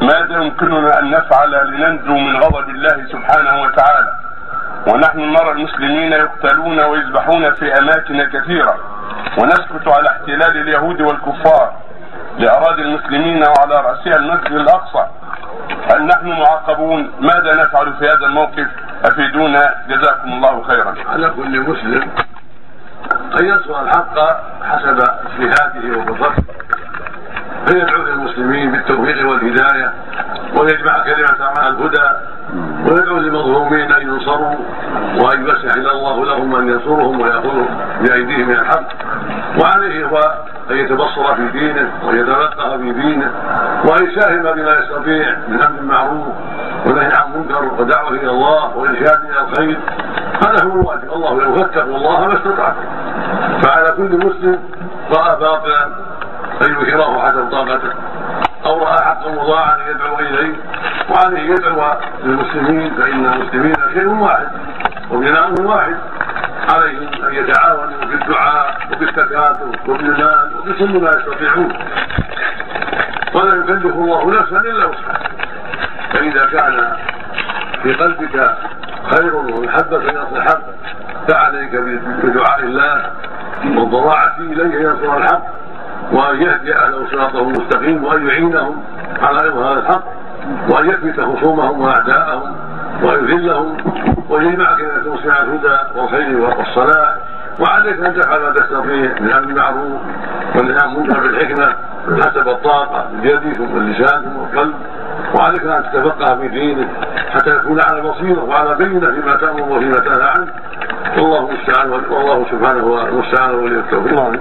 ماذا يمكننا أن نفعل لننجو من غضب الله سبحانه وتعالى؟ ونحن نرى المسلمين يقتلون ويذبحون في أماكن كثيرة. ونسكت على احتلال اليهود والكفار لأراضي المسلمين وعلى رأسها المسجد الأقصى. هل نحن معاقبون؟ ماذا نفعل في هذا الموقف؟ أفيدونا. جزاكم الله خيرا. على كل مسلم أن الحق حسب اجتهاده وبصره فيدعو للمسلمين بالتوفيق والهداية ويجمع كلمة مع الهدى ويدعو للمظلومين أن ينصروا وأن يسهل الله لهم ان ينصرهم وياخذوا بأيديهم من الحق وعليه هو أن يتبصر في دينه وأن يتفقه في دينه وأن يساهم بما يستطيع من أمر المعروف ونهي عن منكر ودعوة إلى الله وارشاد إلى الخير. هذا هو الواجب. الله يقول فاتقوا الله ما استطعتم. فعلى كل مسلم راى باطلا ان ينكره حسب طاقته أو رأى حقا مضاعا يدعو إليه. وعليه يدعو للمسلمين فإن المسلمين شيء واحد وبناء واحد. عليهم أن يتعاونوا في الدعاء وبالتكاتف وبالمال وبكل ما يستطيعون. ولا يكلف الله نفسا إلا وسعها. فإذا كان في قلبك خير ومحبة ينصر الحق فعليك بدعاء الله والضراعة إليه ينصر الحق. وأن يهدي اهله صراطه المستقيم وأن يعينهم على اظهار الحق وأن يكبت خصومهم وأعداءهم وأن يذلهم وان يجمع كلمه المسلمين على الهدى والخير والصلاح. وعليك أن تفعل ما تستطيع من أمر المعروف والنهي عن المنكر بالحكمه حسب الطاقة بيدك واللسان والقلب وعليك أن تتفقه في دينك حتى تكون على بصيرة وعلى بينة فيما تأمر وفيما تنهى عنه. والله المستعان والله سبحانه المستعان ولي التوفيق.